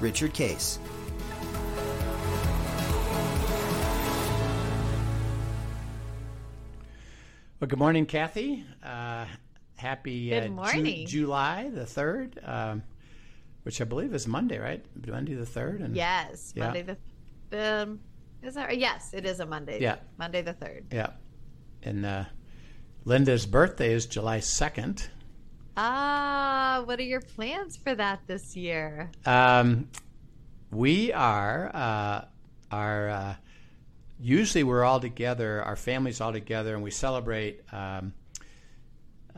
Richard Case. Well, good morning, Kathy. Uh, happy Good uh, Ju- morning. July the 3rd, um, which I believe is Monday, right? Monday the 3rd? And, Yes, Yeah. Monday the. Um, is that right? Yes, it is a Monday. Yeah. Monday the third. Yeah. And uh, Linda's birthday is July 2nd. Ah, what are your plans for that this year? Um, we are, uh, are uh, usually we're all together, our family's all together, and we celebrate um,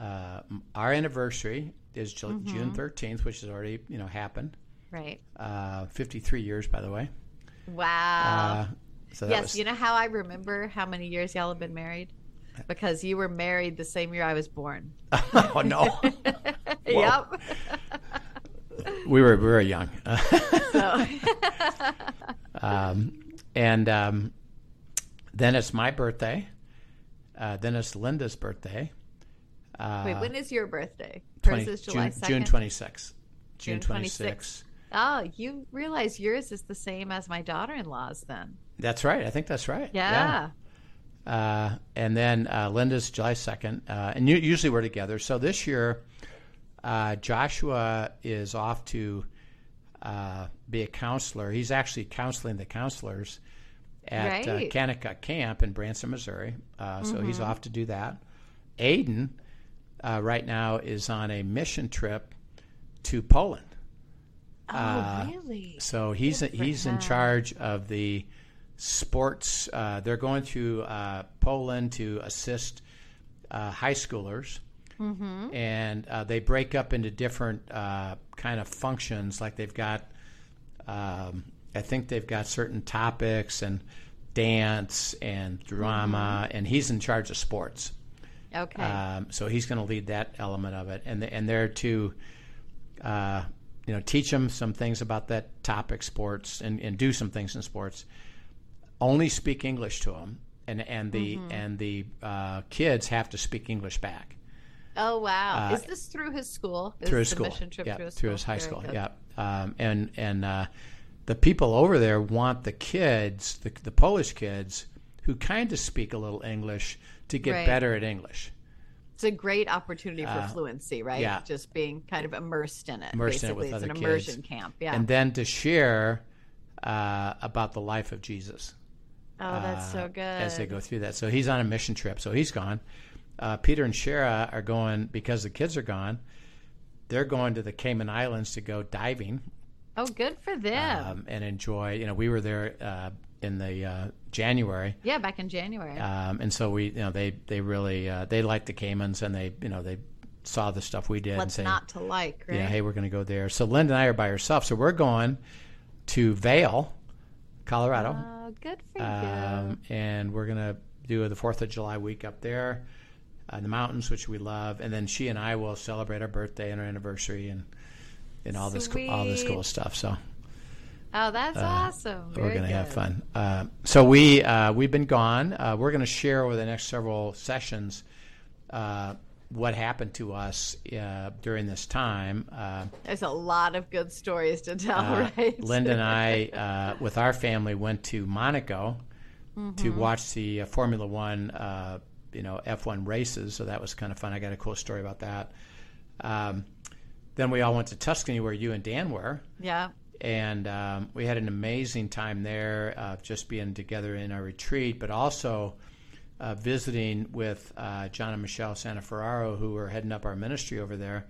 uh, our anniversary is Ju- Mm-hmm. June 13th, which has already, you know, happened. Right. Uh, 53 years, by the way. Wow. Uh, so yes, was, you know how I remember how many years y'all have been married? Because you were married the same year I was born. oh no, yep. we were very young, So, um, and um, then it's my birthday. Uh, then it's Linda's birthday. Uh, wait, when is your birthday? 20 Hers is July June, June 2nd? twenty sixth. June June twenty 26th. sixth. Oh, you realize yours is the same as my daughter in law's then. That's right. I think that's right. Yeah. Uh, and then uh, Linda's July 2nd. Uh, and usually we're together. So this year, uh, Joshua is off to uh, be a counselor. He's actually counseling the counselors at uh, Right. Kanakuk Camp in Branson, Missouri. Uh, so he's off to do that. Aiden, uh, right now, is on a mission trip to Poland. Oh, Uh, really? So he's Good he's in charge of the sports. Uh, they're going to uh, Poland to assist uh, high schoolers, Mm-hmm. and uh, they break up into different uh, kind of functions. Like they've got, um, I think they've got certain topics and dance and drama, Mm-hmm. and he's in charge of sports. Okay. Um, so he's going to lead that element of it, and and they're to, uh, you know, teach them some things about that topic, sports, and, and do some things in sports. Only speak English to them, and and the Mm-hmm. and the uh, kids have to speak English back oh wow! uh, is this through his school? Is through his school. mission trip yeah, through his through his high Very school. good. Yeah, um, and and uh, the people over there want the kids, the, the Polish kids, who kind of speak a little English, to get Right. better at English. It's a great opportunity for Uh, fluency, right? yeah. Just being kind of immersed in it. Immersed in it with it's an kids. immersion camp. Yeah. and then to share uh, about the life of Jesus oh, that's uh, so good. as they go through that. So he's on a mission trip, so he's gone. Uh, Peter and Shara are going because the kids are gone. They're going to the Cayman Islands to go diving Oh, good for them. um, and enjoy. You know, we were there uh, in the uh, January, yeah, back in January. um, and so we, you know, they they really uh, they like the Caymans, and they, you know, they saw the stuff we did and What's not to like, right? yeah, hey, we're going to go there. So Linda and I are by ourselves, so we're going to Vail, Colorado. Oh, good for you. um, and we're gonna do the Fourth of July week up there uh, in the mountains, which we love, and then she and I will celebrate our birthday and our anniversary and and all this all this cool stuff. So oh, that's awesome. uh, we're gonna have fun. Uh, so we uh, we've been gone. Uh, we're gonna share over the next several sessions. What happened to us uh, during this time? Uh, There's a lot of good stories to tell, uh, right? Linda and I, uh, with our family, went to Monaco to watch the uh, Formula One, uh, you know, F1 races. So that was kind of fun. I got a cool story about that. Um, then we all went to Tuscany, where you and Dan were, yeah. and um, we had an amazing time there, uh, just being together in our retreat, but also uh, visiting with uh, John and Michelle Santaferraro, who are heading up our ministry over there,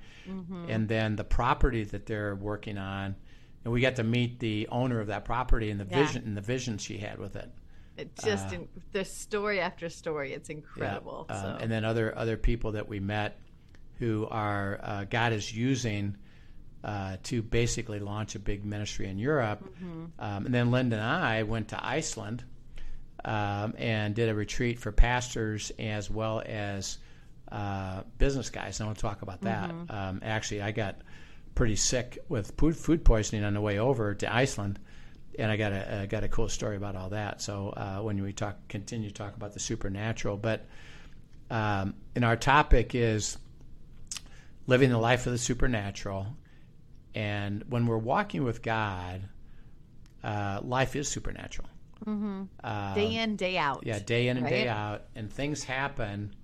and then the property that they're working on. And we got to meet the owner of that property and the Yeah. vision and the vision she had with it. It just in, there's story after story. It's Uh, Yeah. incredible. Um, so. and then other other people that we met who are uh, God is using uh, to basically launch a big ministry in Europe. Um, and then Linda and I went to Iceland um, and did a retreat for pastors as well as uh, business guys. And I want to talk about that. Um, actually, I got pretty sick with food, food poisoning on the way over to Iceland. And I got a, I got a cool story about all that. So uh, when we talk, continue to talk about the supernatural, but um, and our topic is living the life of the supernatural. And when we're walking with God, uh, life is supernatural. Uh, day in, day out. yeah, day in and day out, and things happen.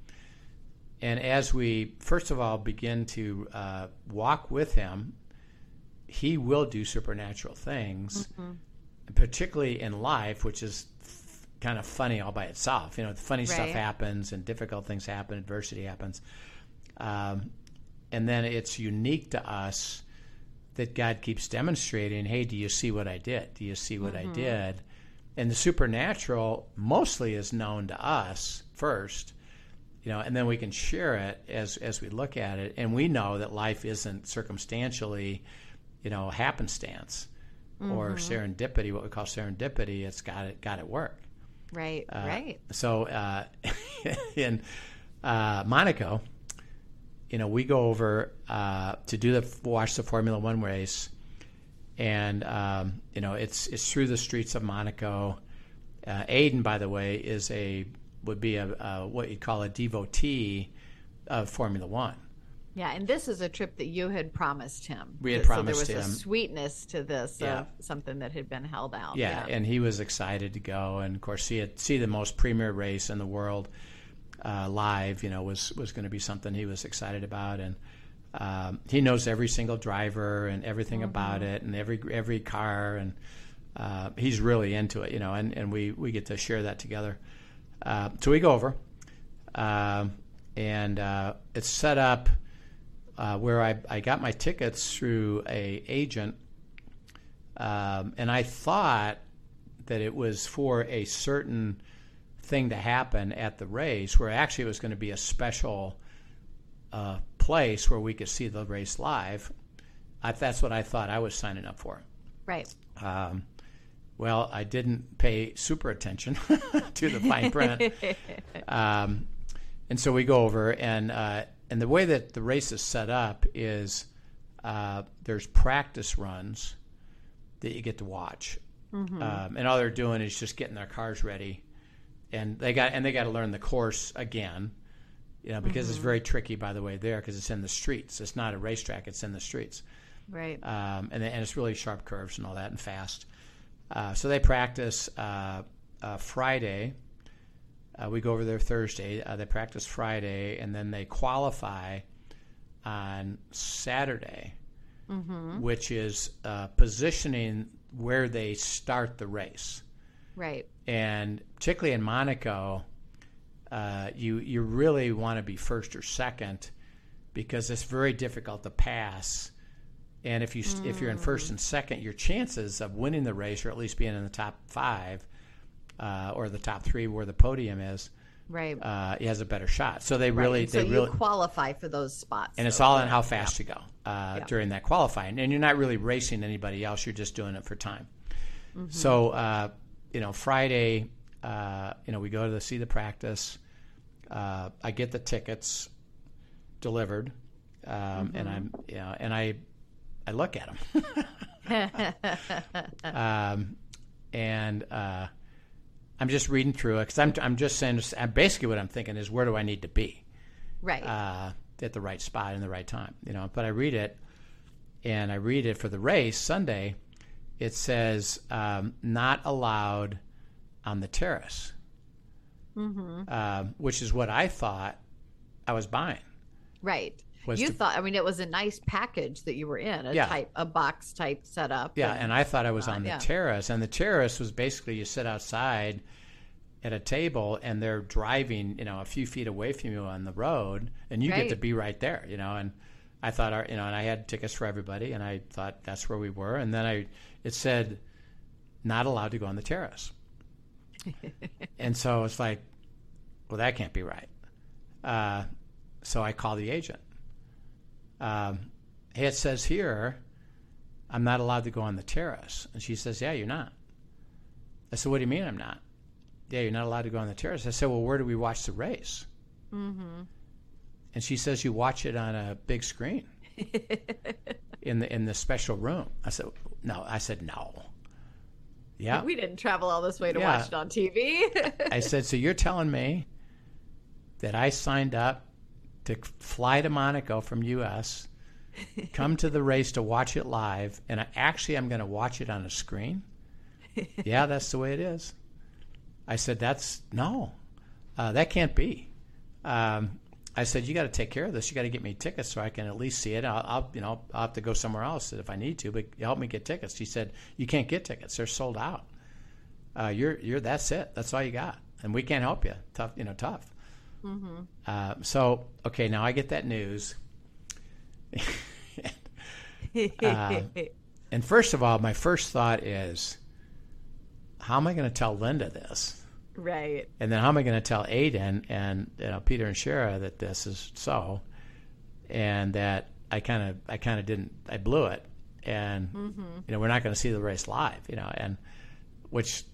And as we first of all begin to uh, walk with Him, He will do supernatural things, Mm-hmm. particularly in life, which is f- kind of funny all by itself. You know, funny stuff happens, and difficult things happen, adversity happens, um, and then it's unique to us that God keeps demonstrating, hey, do you see what I did? Do you see what Mm-hmm. I did? And the supernatural mostly is known to us first, you know, and then we can share it as as we look at it, and we know that life isn't circumstantially, you know, happenstance or serendipity. What we call serendipity, it's got it got it work. Right, Uh, right. So uh, in uh, Monaco, you know, we go over uh, to do the watch the Formula One race, and um, you know, it's it's through the streets of Monaco. Uh, Aiden, by the way, is a would be a, a what you'd call a devotee of Formula One. Yeah, and this is a trip that you had promised him. We had so promised him. there was him. a sweetness to this Yeah. of something that had been held out. Yeah, and he was excited to go, and of course, see it, see the most premier race in the world uh, live. You know, was was going to be something he was excited about, and um, he knows every single driver and everything about it, and every every car, and uh, he's really into it. You know, and, and we we get to share that together. Uh, so we go over, um, and uh, it's set up uh, where I, I got my tickets through a agent um, and I thought that it was for a certain thing to happen at the race, where actually it was going to be a special uh, place where we could see the race live. I, that's what I thought I was signing up for. Right. Um, well, I didn't pay super attention to the fine print, um, and so we go over and uh, and the way that the race is set up is uh, there's practice runs that you get to watch, um, and all they're doing is just getting their cars ready, and they got and they got to learn the course again, you know, because it's very tricky by the way there because it's in the streets. It's not a racetrack; it's in the streets Right. um, and, and it's really sharp curves and all that and fast. Uh, so they practice uh, uh, Friday. Uh, we go over there Thursday. Uh, they practice Friday, and then they qualify on Saturday, which is uh, positioning where they start the race. right. And particularly in Monaco, uh, you you really want to be first or second because it's very difficult to pass. And if you st if you're in first and second, your chances of winning the race, or at least being in the top five, uh, or the top three where the podium is, Right. uh, has a better shot. So they really And so they you really qualify for those spots. and it's all on how fast you go uh, during that qualifying. And you're not really racing anybody else; you're just doing it for time. So, uh, you know, Friday, uh, you know, we go to see the practice. Uh, I get the tickets delivered, um, and I'm, you know, and I, I look at them, um, and uh, I'm just reading through it because I'm, I'm just saying, I'm basically what I'm thinking is where do I need to be Right. uh, at the right spot in the right time, you know. But I read it, and I read it for the race Sunday. It says um, not allowed on the terrace, um, which is what I thought I was buying. right. was You to- thought. I mean, it was a nice package that you were in. A Yeah. type, a box type setup. Yeah, and I thought I was on the yeah. terrace, and the terrace was basically you sit outside at a table, and they're driving, you know, a few feet away from you on the road, and you get to be right there, you know. And I thought, our, you know, and I had tickets for everybody, and I thought that's where we were, and then I it said not allowed to go on the terrace, and so it's like, well, that can't be right. Uh, so I call the agent. Um, it says here I'm not allowed to go on the terrace. And she says, Yeah, you're not. I said, What do you mean I'm not? Yeah, you're not allowed to go on the terrace. I said, Well, where do we watch the race? Mm-hmm. And she says, You watch it on a big screen in the in the special room. I said, No. I said, No. Yeah. We didn't travel all this way to Yeah. watch it on TV. I said, So you're telling me that I signed up to fly to Monaco from US, come to the race to watch it live, and I actually I'm going to watch it on a screen? yeah, that's the way it is. I said, That's no, uh, that can't be. Um, I said, You got to take care of this. You got to get me tickets so I can at least see it. I'll, I'll, you know, I'll have to go somewhere else if I need to, but help me get tickets. She said, You can't get tickets. They're sold out uh, you're you're that's it. That's all you got, and we can't help you. Tough, you know, tough. Uh, so okay, now I get that news, Uh, and first of all, my first thought is, how am I going to tell Linda this? Right. And then how am I going to tell Aiden and you know Peter and Shara that this is so, and that I kind of I kind of didn't I blew it, and you know we're not going to see the race live, you know, and which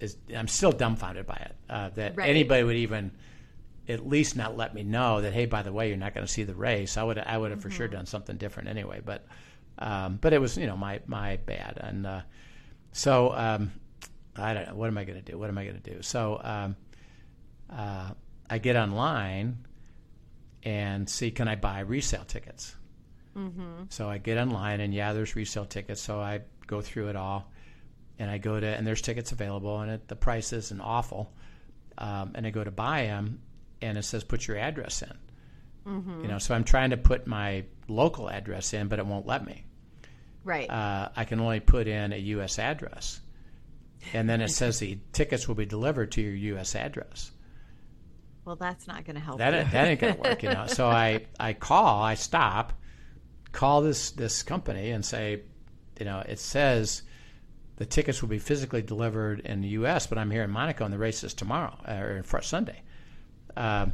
is I'm still dumbfounded by it uh, that Right. anybody would even at least not let me know that hey by the way you're not going to see the race. I would I would have for sure done something different anyway, but um, but it was you know my my bad and uh, so. Um, I don't know. What am I going to do? What am I going to do? So um, uh, I get online and see can I buy resale tickets. Mm-hmm. So I get online and yeah, there's resale tickets. So I go through it all, and I go to and there's tickets available, and it, the price isn't awful. Um, and I go to buy them, and it says put your address in. You know, so I'm trying to put my local address in, but it won't let me Right. uh, I can only put in a U.S. address. And then it says the tickets will be delivered to your U.S. address. well, that's not going to help. That ain't, that ain't gonna work, you know. So I, I call, I stop, call this this company and say, you know, it says the tickets will be physically delivered in the U.S., but I'm here in Monaco and the race is tomorrow or Sunday. Um,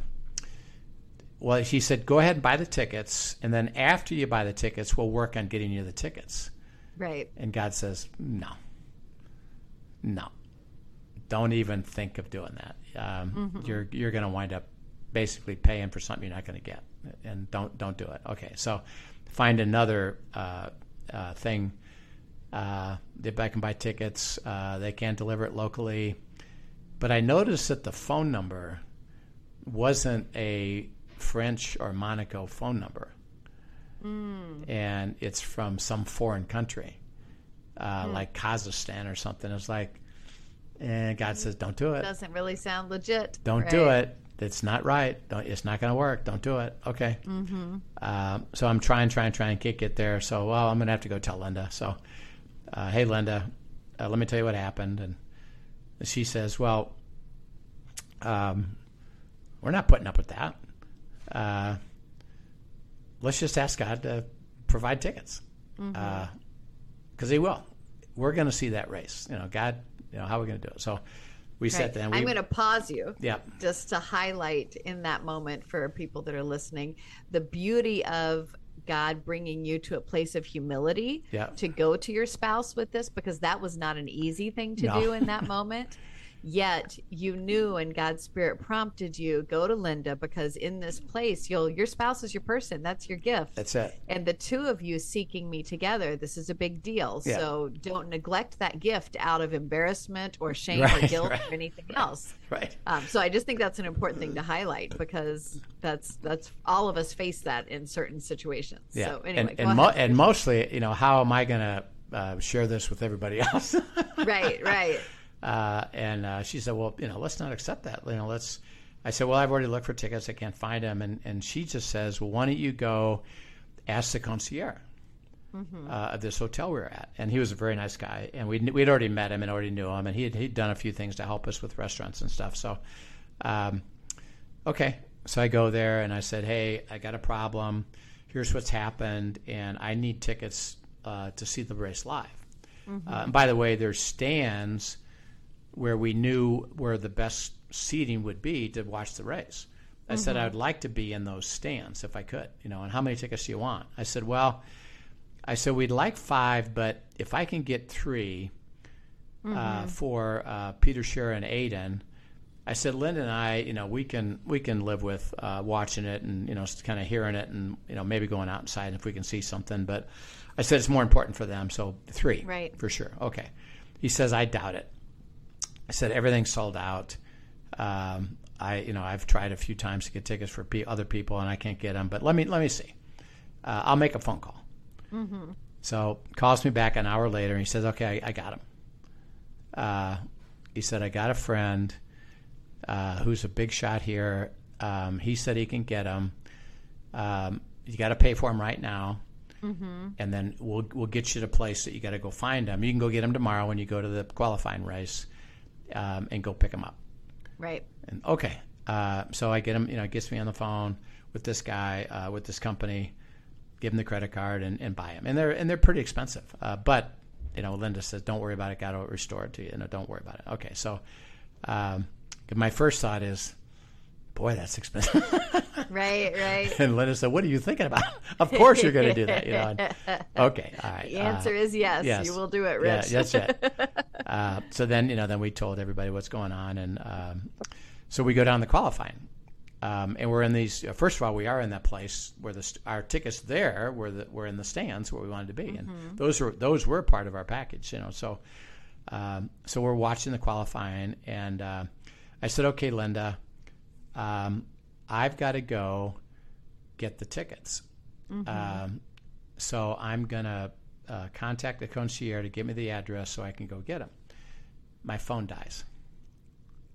well, she said, go ahead and buy the tickets, and then after you buy the tickets, we'll work on getting you the tickets. right. And God says, no, no, don't even think of doing that. Um, You're you're going to wind up basically paying for something you're not going to get, and don't don't do it. Okay, so find another uh, uh, thing. Uh, if I can buy tickets, uh, they can deliver it locally. But I noticed that the phone number wasn't a French or Monaco phone number, and it's from some foreign country uh, like Kazakhstan or something. It's like, and God says, don't do it. Doesn't really sound legit. Don't do it. It's not right. Don't, it's not going to work. Don't do it. Okay. Mm-hmm. Uh, so I'm trying, trying, trying, can't get there. So, well, I'm going to have to go tell Linda. So, uh, hey, Linda, uh, let me tell you what happened. And she says, well, um, we're not putting up with that. Uh, let's just ask God to provide tickets. Because He will. We're going to see that race. You know, God, you know, how are we going to do it? So we Right. sat and we, I'm going to pause you. Yeah. Just to highlight in that moment for people that are listening the beauty of God bringing you to a place of humility Yeah. to go to your spouse with this because that was not an easy thing to No. do in that moment. Yet you knew and God's spirit prompted you go to Linda because in this place you'll your spouse is your person that's your gift That's it. and the two of you seeking me together this is a big deal Yeah. so don't neglect that gift out of embarrassment or shame or guilt right, or anything else Right. um, so i just think that's an important thing to highlight because that's that's all of us face that in certain situations Yeah. so anyway and and, mo- and mostly, you know, how am I going to uh, share this with everybody else? right right Uh, and uh, she said, "Well, you know, let's not accept that. You know, let's." I said, "Well, I've already looked for tickets. I can't find them." And and she just says, "Well, why don't you go ask the concierge uh, of this hotel we were at?" And he was a very nice guy, and we we'd already met him and already knew him, and he had, he'd done a few things to help us with restaurants and stuff. So, um, okay, so I go there and I said, "Hey, I got a problem. Here's what's happened, and I need tickets uh, to see the race live." Uh, and by the way, there's stands where we knew where the best seating would be to watch the race. I said I would like to be in those stands if I could, you know. And how many tickets do you want? I said, well, I said we'd like five, but if I can get 3 uh, for uh, Peter, Shara, and Aiden, I said Linda and I, you know, we can we can live with uh, watching it and you know, kind of hearing it and you know maybe going outside if we can see something. But I said it's more important for them, so three, Right. for sure. Okay. He says I doubt it. I said everything's sold out. Um, I, you know, I've tried a few times to get tickets for pe- other people, and I can't get them. But let me let me see. Uh, I'll make a phone call. So calls me back an hour later, and he says, "Okay, I, I got him." Uh, he said, "I got a friend uh, who's a big shot here. Um, he said he can get him. Um, you got to pay for him right now." and then we'll we'll get you to a place that you got to go find them. You can go get them tomorrow when you go to the qualifying race, um, and go pick them up. Right. And okay, uh, so I get him. You know, gets me on the phone with this guy uh, with this company, give him the credit card and, and buy them. And they're and they're pretty expensive. Uh, but you know, Linda says, "Don't worry about it. Got to restore it to you. No, don't worry about it." Okay, so um, my first thought is, boy, that's expensive. Right. Right. and Linda said, "What are you thinking about? of course you're going to do that." You know. And, okay, all right. The answer is yes, yes. You will do it, Yeah, Rich. that's it. uh, so then, you know, then we told everybody what's going on, and um, so we go down the qualifying, um, and we're in these. uh, First of all, we are in that place where the st- our tickets there were the, were in the stands where we wanted to be, and those were those were part of our package, you know. So, um, so we're watching the qualifying, and uh, I said, "Okay, Linda, um, I've got to go get the tickets." Um, so I'm gonna uh, contact the concierge to give me the address so I can go get them. My phone dies.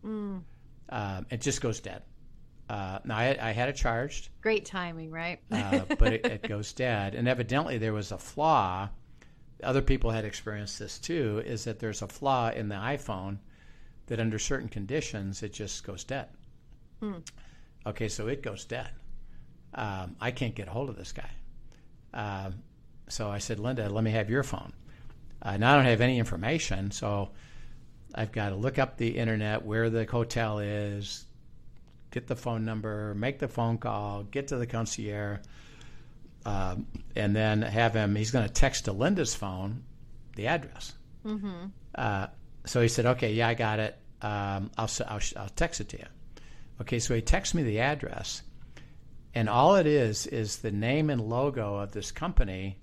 Um, it just goes dead. Uh, now I, I had it charged, Great timing, right? uh, but it, it goes dead. And evidently there was a flaw. Other people had experienced this too. Is that there's a flaw in the iPhone that under certain conditions it just goes dead. Okay, so it goes dead. Um, I can't get a hold of this guy. Um, so I said, Linda, let me have your phone. Uh, now I don't have any information, so I've got to look up the internet where the hotel is, get the phone number, make the phone call, get to the concierge, um, and then have him. He's going to text to Linda's phone the address. Mm-hmm. Uh, so he said, "Okay, yeah, I got it. Um, I'll, I'll I'll text it to you." Okay, so he texts me the address, and all it is is the name and logo of this company,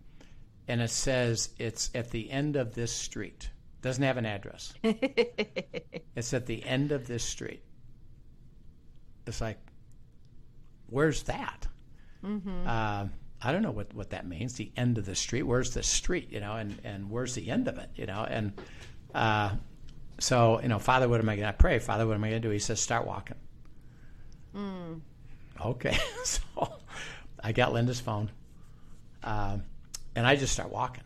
and it says it's at the end of this street. Doesn't have an address. it's at the end of this street. It's like, where's that? Uh, I don't know what, what that means. The end of the street. Where's the street? You know, and, and where's the end of it? You know, and uh, so you know, Father, what am I going to pray? Father, what am I going to do? He says, start walking. Okay, so I got Linda's phone, um, and I just start walking.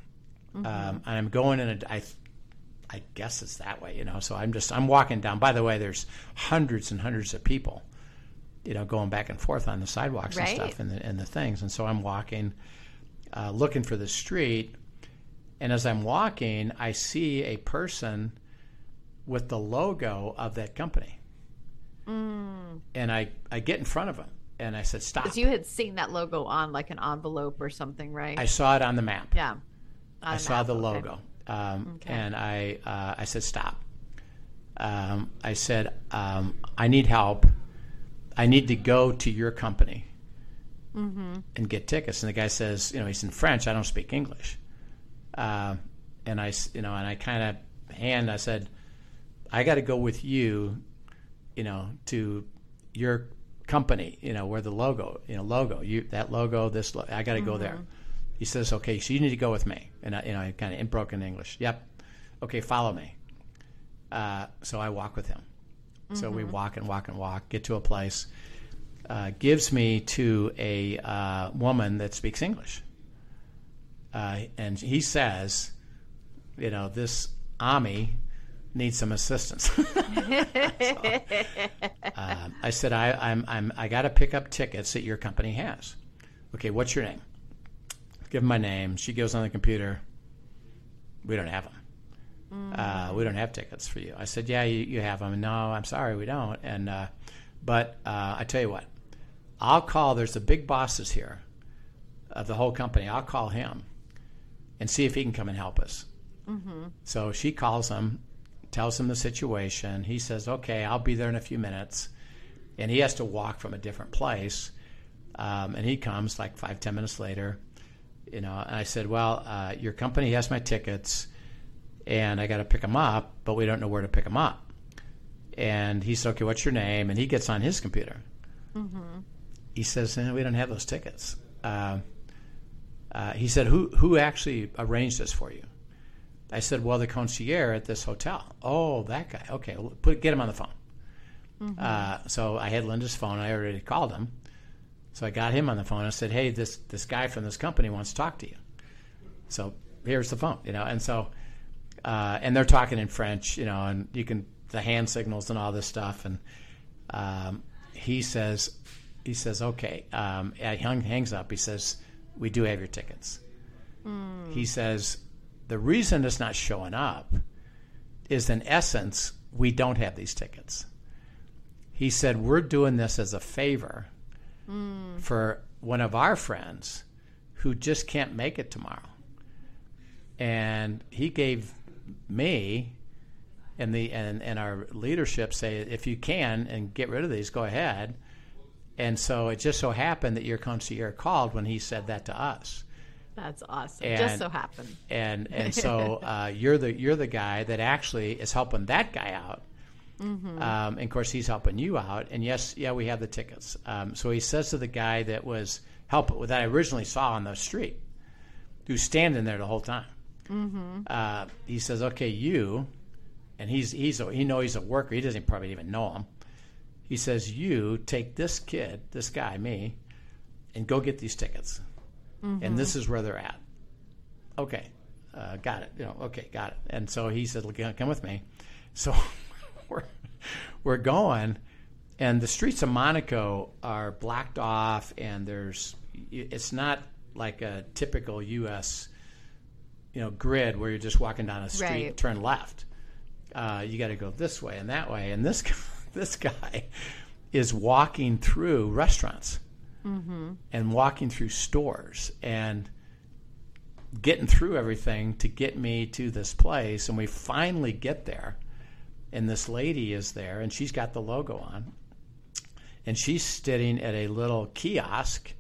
Um, and I'm going in a. I, I guess it's that way, you know. So I'm just I'm walking down. By the way, there's hundreds and hundreds of people, you know, going back and forth on the sidewalks Right. and stuff and the and the things. And so I'm walking, uh, looking for the street, and as I'm walking, I see a person with the logo of that company, and I I get in front of him and I said, "Stop!" Because you had seen that logo on like an envelope or something, right? I saw it on the map. yeah. I saw the logo, um, and I uh, I said stop. Um, I said um, I need help. I need to go to your company and get tickets. And the guy says, you know, he's in French. I don't speak English. Um and I, you know, and I kind of hand. I said, I got to go with you, you know, to your company. You know, where the logo, you know, logo, you that logo, this. Lo- I got to go there. He says, okay, so you need to go with me. And I, you know, I kind of in broken English. Yep. Okay, follow me. Uh, so I walk with him. So we walk and walk and walk, get to a place, uh, gives me to a uh, woman that speaks English. Uh, and he says, you know, this Ami needs some assistance. So, um, I said, I, I'm, I'm, I got to pick up tickets that your company has. Okay, what's your name? Give my name. She goes on the computer. We don't have them. Uh, we don't have tickets for you. I said, yeah, you, you have them. No, I'm sorry, we don't. And uh, but uh, I tell you what, I'll call. There's the big bosses here of the whole company. I'll call him, and see if he can come and help us. So she calls him, tells him the situation. He says, "Okay, I'll be there in a few minutes," and he has to walk from a different place. Um, and he comes like five ten minutes later. You know, and I said, "Well, uh, your company has my tickets, and I got to pick them up, but we don't know where to pick them up." And he said, "Okay, what's your name?" And he gets on his computer. He says, eh, "We don't have those tickets." Uh, uh, he said, "Who who actually arranged this for you?" I said, "Well, the concierge at this hotel." Oh, that guy. Okay, well, put get him on the phone. Uh, so I had Linda's phone. I already called him, so I got him on the phone. I said, "Hey, this this guy from this company wants to talk to you." So here's the phone, you know, and so uh, and they're talking in French, you know, and you can the hand signals and all this stuff, and um, he says, he says, okay, um, he hung, hangs up. He says, we do have your tickets. He says, the reason it's not showing up is in essence we don't have these tickets. He said, we're doing this as a favor hmm. for one of our friends who just can't make it tomorrow. And he gave me and the and, and our leadership say if you can and get rid of these go ahead. And so it just so happened that your concierge called when he said that to us That's awesome. And- Just so happened. and and so uh, you're the you're the guy that actually is helping that guy out um, and of course he's helping you out and yes yeah we have the tickets um, so he says to the guy that was help that I originally saw on the street who's standing there the whole time uh, he says, "Okay, you," and he's he's a, he knows he's a worker. He doesn't probably even know him. He says, "You take this kid, this guy, me, and go get these tickets, and this is where they're at." Okay, uh, got it. You know, okay, got it. And so he said, "Look, come with me." So we're we're going, and the streets of Monaco are blocked off, and there's it's not like a typical U.S you know grid where you're just walking down a street Right. turn left uh, you got to go this way and that way and this this guy is walking through restaurants and walking through stores and getting through everything to get me to this place. And we finally get there. And this lady is there and she's got the logo on. And she's sitting at a little kiosk.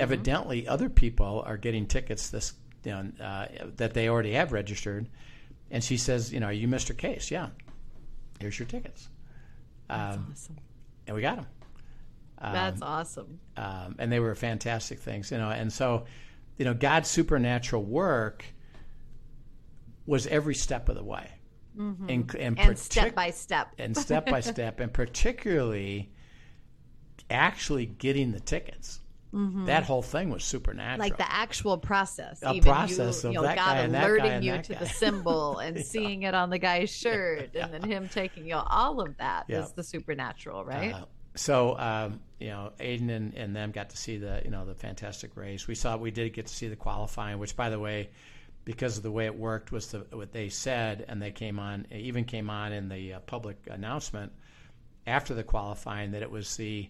Evidently other people are getting tickets this you know uh, that they already have registered. And she says you know are you mr case? Yeah. Here's your tickets. Um, Awesome. and we got them That's awesome. um, and they were fantastic things, you know. And so, you know, God's supernatural work was every step of the way, and, and, Mm-hmm. And partic- step by step. and step by step, and particularly actually getting the tickets. That whole thing was supernatural. Mm-hmm. like the actual process. A even process you, of you know, that God guy and that guy alerting and you that to guy. the symbol and seeing it on the guy's shirt, and then him taking you. know, All of that is Yeah. the supernatural, right? Uh, so um, you know, Aiden and, and them got to see the you know the fantastic race. We saw we did get to see the qualifying, which by the way, because of the way it worked, was the what they said, and they came on even came on in the uh, public announcement after the qualifying that it was the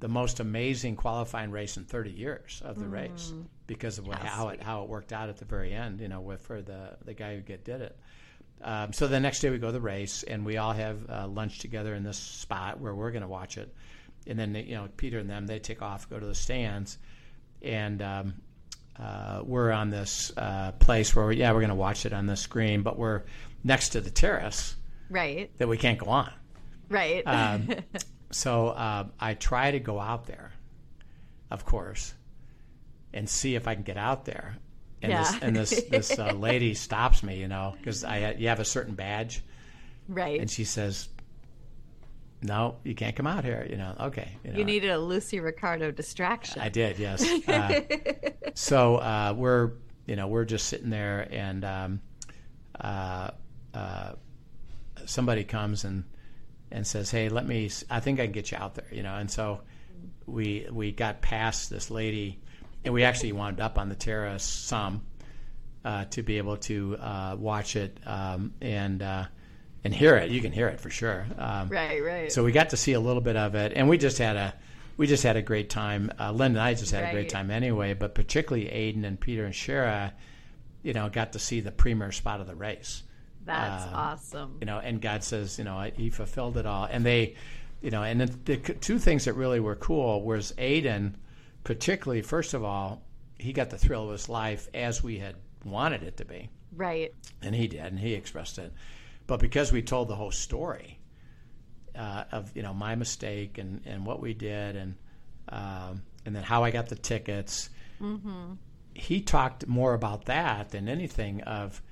the most amazing qualifying race in 30 years of the race because of what, how it how it worked out at the very end. You know, with for the the guy who get did it. Um, so the next day we go to the race, and we all have uh, lunch together in this spot where we're going to watch it. And then you know Peter and them they take off, go to the stands, and um, uh, we're on this uh, place where yeah we're going to watch it on the screen, but we're next to the terrace right, that we can't go on. right. Um, so uh, I try to go out there, of course, and see if I can get out there. And this Yeah. and this this uh, lady stops me, you know, because I you have a certain badge, right. and she says, "No, you can't come out here." You know, okay. You, know, you needed a Lucy Ricardo distraction. I did, yes. Uh, so uh, we're, you know, we're just sitting there, and um, uh, uh, somebody comes and and says, "Hey, let me. I think I can get you out there," you know. And so we we got past this lady, and we actually wound up on the terrace some uh, to be able to uh, watch it um, and uh, and hear it. You can hear it for sure. Um, right, right. so we got to see a little bit of it, and we just had a we just had a great time. Uh, Linda and I just had a great time anyway, but particularly Aiden and Peter and Shara, you know, got to see the premier spot of the race. That's Um, awesome. You know, and God says, you know, He fulfilled it all. And they, you know, and the, the two things that really were cool was Aiden, particularly, first of all, he got the thrill of his life as we had wanted it to be Right. and he did, and he expressed it. But because we told the whole story uh, of you know my mistake and, and what we did, and um, and then how I got the tickets, he talked more about that than anything. Of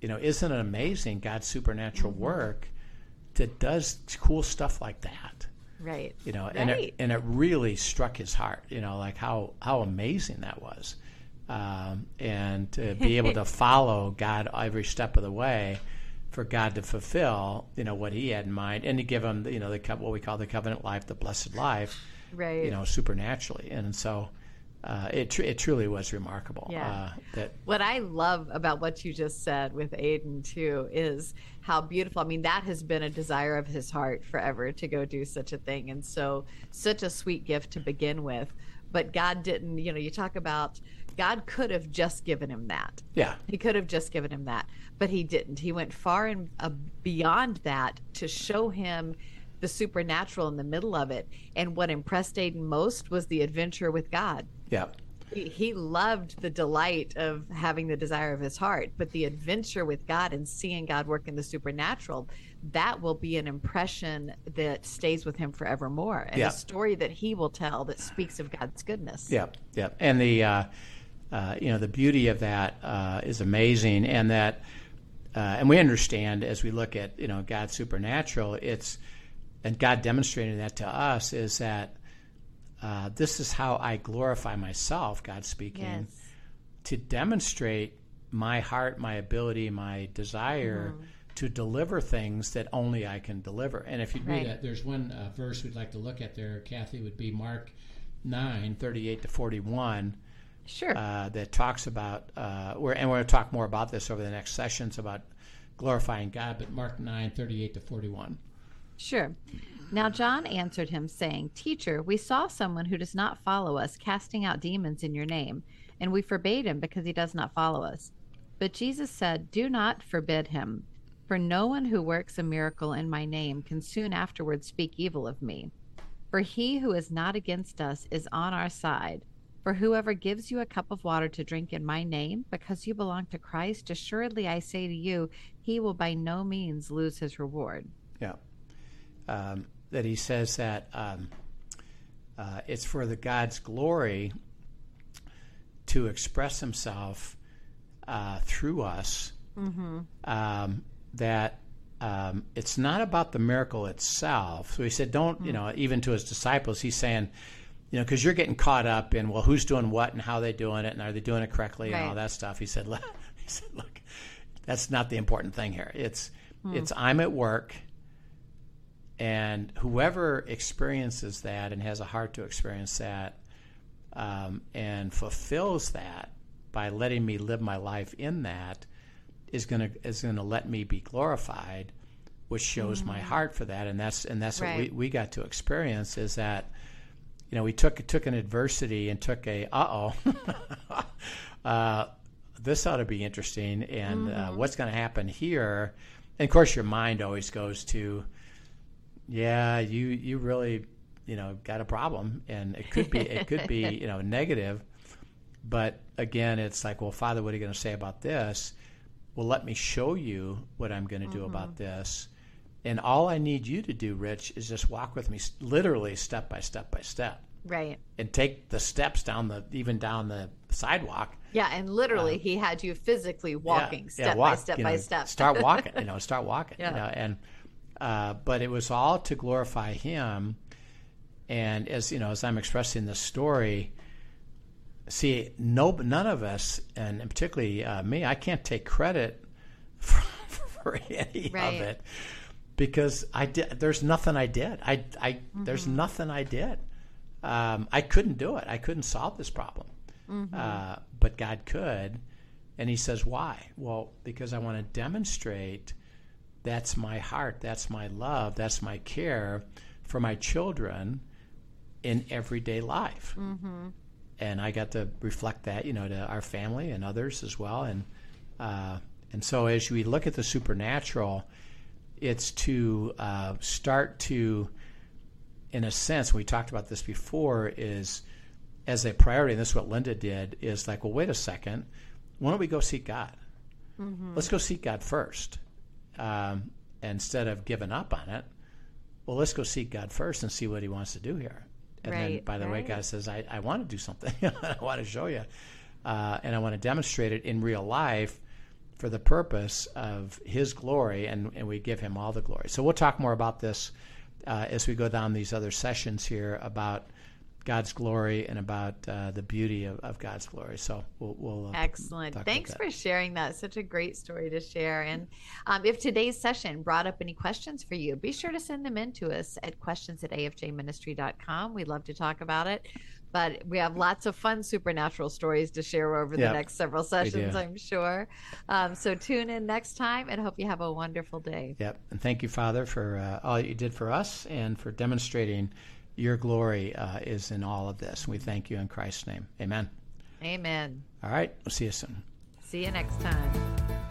you know, isn't it amazing God's supernatural work that does cool stuff like that? Right. you know, and it, and it really struck his heart, you know, like how how amazing that was, um, and to be able to follow God every step of the way, for God to fulfill, you know, what He had in mind, and to give him, you know, the what we call the covenant life, the blessed life, Right. you know, supernaturally, and so uh, it tr- it truly was remarkable. Yeah. Uh, that What I love about what you just said with Aiden too is how beautiful. I mean, that has been a desire of his heart forever to go do such a thing, and so such a sweet gift to begin with. But God didn't. You know, you talk about God could have just given him that. yeah, He could have just given him that, but he didn't. He went far and uh, beyond that to show him the supernatural in the middle of it. And what impressed Aiden most was the adventure with God yeah, he, he loved the delight of having the desire of his heart but the adventure with god and seeing god work in the supernatural that will be an impression that stays with him forevermore and Yeah. a story that he will tell that speaks of god's goodness. Yeah, yeah, and the uh, uh, you know the beauty of that uh, is amazing, and that uh, and we understand as we look at you know God's supernatural, it's and God demonstrating that to us is that uh, this is how I glorify myself, God speaking, yes to demonstrate my heart, my ability, my desire. Mm-hmm. To deliver things that only I can deliver, and if you read Right. that, there's one uh, verse we'd like to look at there, Kathy, would be Mark nine thirty eight to forty one sure uh, that talks about, uh, we're, and we're going to talk more about this over the next sessions about glorifying God, but Mark 9, 38 to 41. Sure. Now John answered him, saying, Teacher, we saw someone who does not follow us casting out demons in your name, and we forbade him because he does not follow us. But Jesus said, Do not forbid him, for no one who works a miracle in my name can soon afterwards speak evil of me. For he who is not against us is on our side. For whoever gives you a cup of water to drink in my name, because you belong to Christ, assuredly I say to you, he will by no means lose his reward. Yeah. Um, that he says that um, uh, it's for the God's glory to express himself uh, through us. Um, that um, it's not about the miracle itself. So he said, don't, you know, even to his disciples, he's saying, you know, because you're getting caught up in, well, who's doing what and how they doing it and are they doing it correctly and all that stuff. He said, look, he said, look, that's not the important thing here. It's, it's I'm at work and whoever experiences that and has a heart to experience that um, and fulfills that by letting me live my life in that is gonna is gonna let me be glorified, which shows my heart for that, and that's and that's what we, we got to experience is that you know we took took an adversity and took a uh oh uh, this ought to be interesting. And uh, what's going to happen here? And of course your mind always goes to yeah you you really you know got a problem and it could be it could be you know negative but again it's like well father what are you going to say about this well let me show you what i'm going to do about mm-hmm. this and all i need you to do rich is just walk with me literally step by step by step Right. and take the steps down the even down the sidewalk Yeah, and literally, uh, he had you physically walking yeah, step yeah, by step you by know, step. Start walking, you know, start walking, Yeah. you know, and uh, but it was all to glorify Him. And as you know, as I'm expressing this story, see, no, none of us, and particularly uh, me, I can't take credit for, for any Right. of it because I did. There's nothing I did. I, I Mm-hmm. there's nothing I did. Um, I couldn't do it. I couldn't solve this problem. Mm-hmm. Uh, but God could. And he says, Why? Well, because I want to demonstrate that's my heart, that's my love, that's my care for my children in everyday life. and I got to reflect that, you know, to our family and others as well. And uh, and so as we look at the supernatural, it's to uh, start to, in a sense, we talked about this before, is as a priority, and this is what Linda did, is like, well, wait a second, why don't we go seek God? Mm-hmm. Let's go seek God first. Um, instead of giving up on it, well, let's go seek God first and see what He wants to do here. And right, then, by the right. way, God says, I, I want to do something. I want to show you. Uh, and I want to demonstrate it in real life for the purpose of His glory, and, and we give Him all the glory. So we'll talk more about this uh, as we go down these other sessions here about God's glory and about uh, the beauty of, of, God's glory. So we'll, we'll uh, excellent. Thanks for sharing that. Such a great story to share. And um, if today's session brought up any questions for you, be sure to send them in to us at questions at afjministry.com. We'd love to talk about it. But we have lots of fun supernatural stories to share over yep. the next several sessions, I'm sure. Um, so tune in next time and hope you have a wonderful day. Yep. And thank you, Father, for uh, all you did for us and for demonstrating your glory uh, is in all of this. We thank you in Christ's name. Amen. Amen. All right. We'll see you soon. See you next time.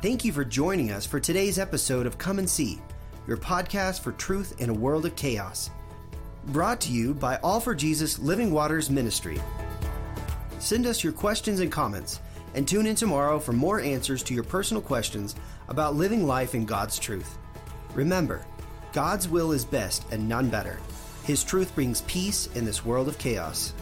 Thank you for joining us for today's episode of Come and See, your podcast for truth in a world of chaos. Brought to you by All for Jesus Living Waters Ministry. Send us your questions and comments, and tune in tomorrow for more answers to your personal questions about living life in God's truth. Remember, God's will is best and none better. His truth brings peace in this world of chaos.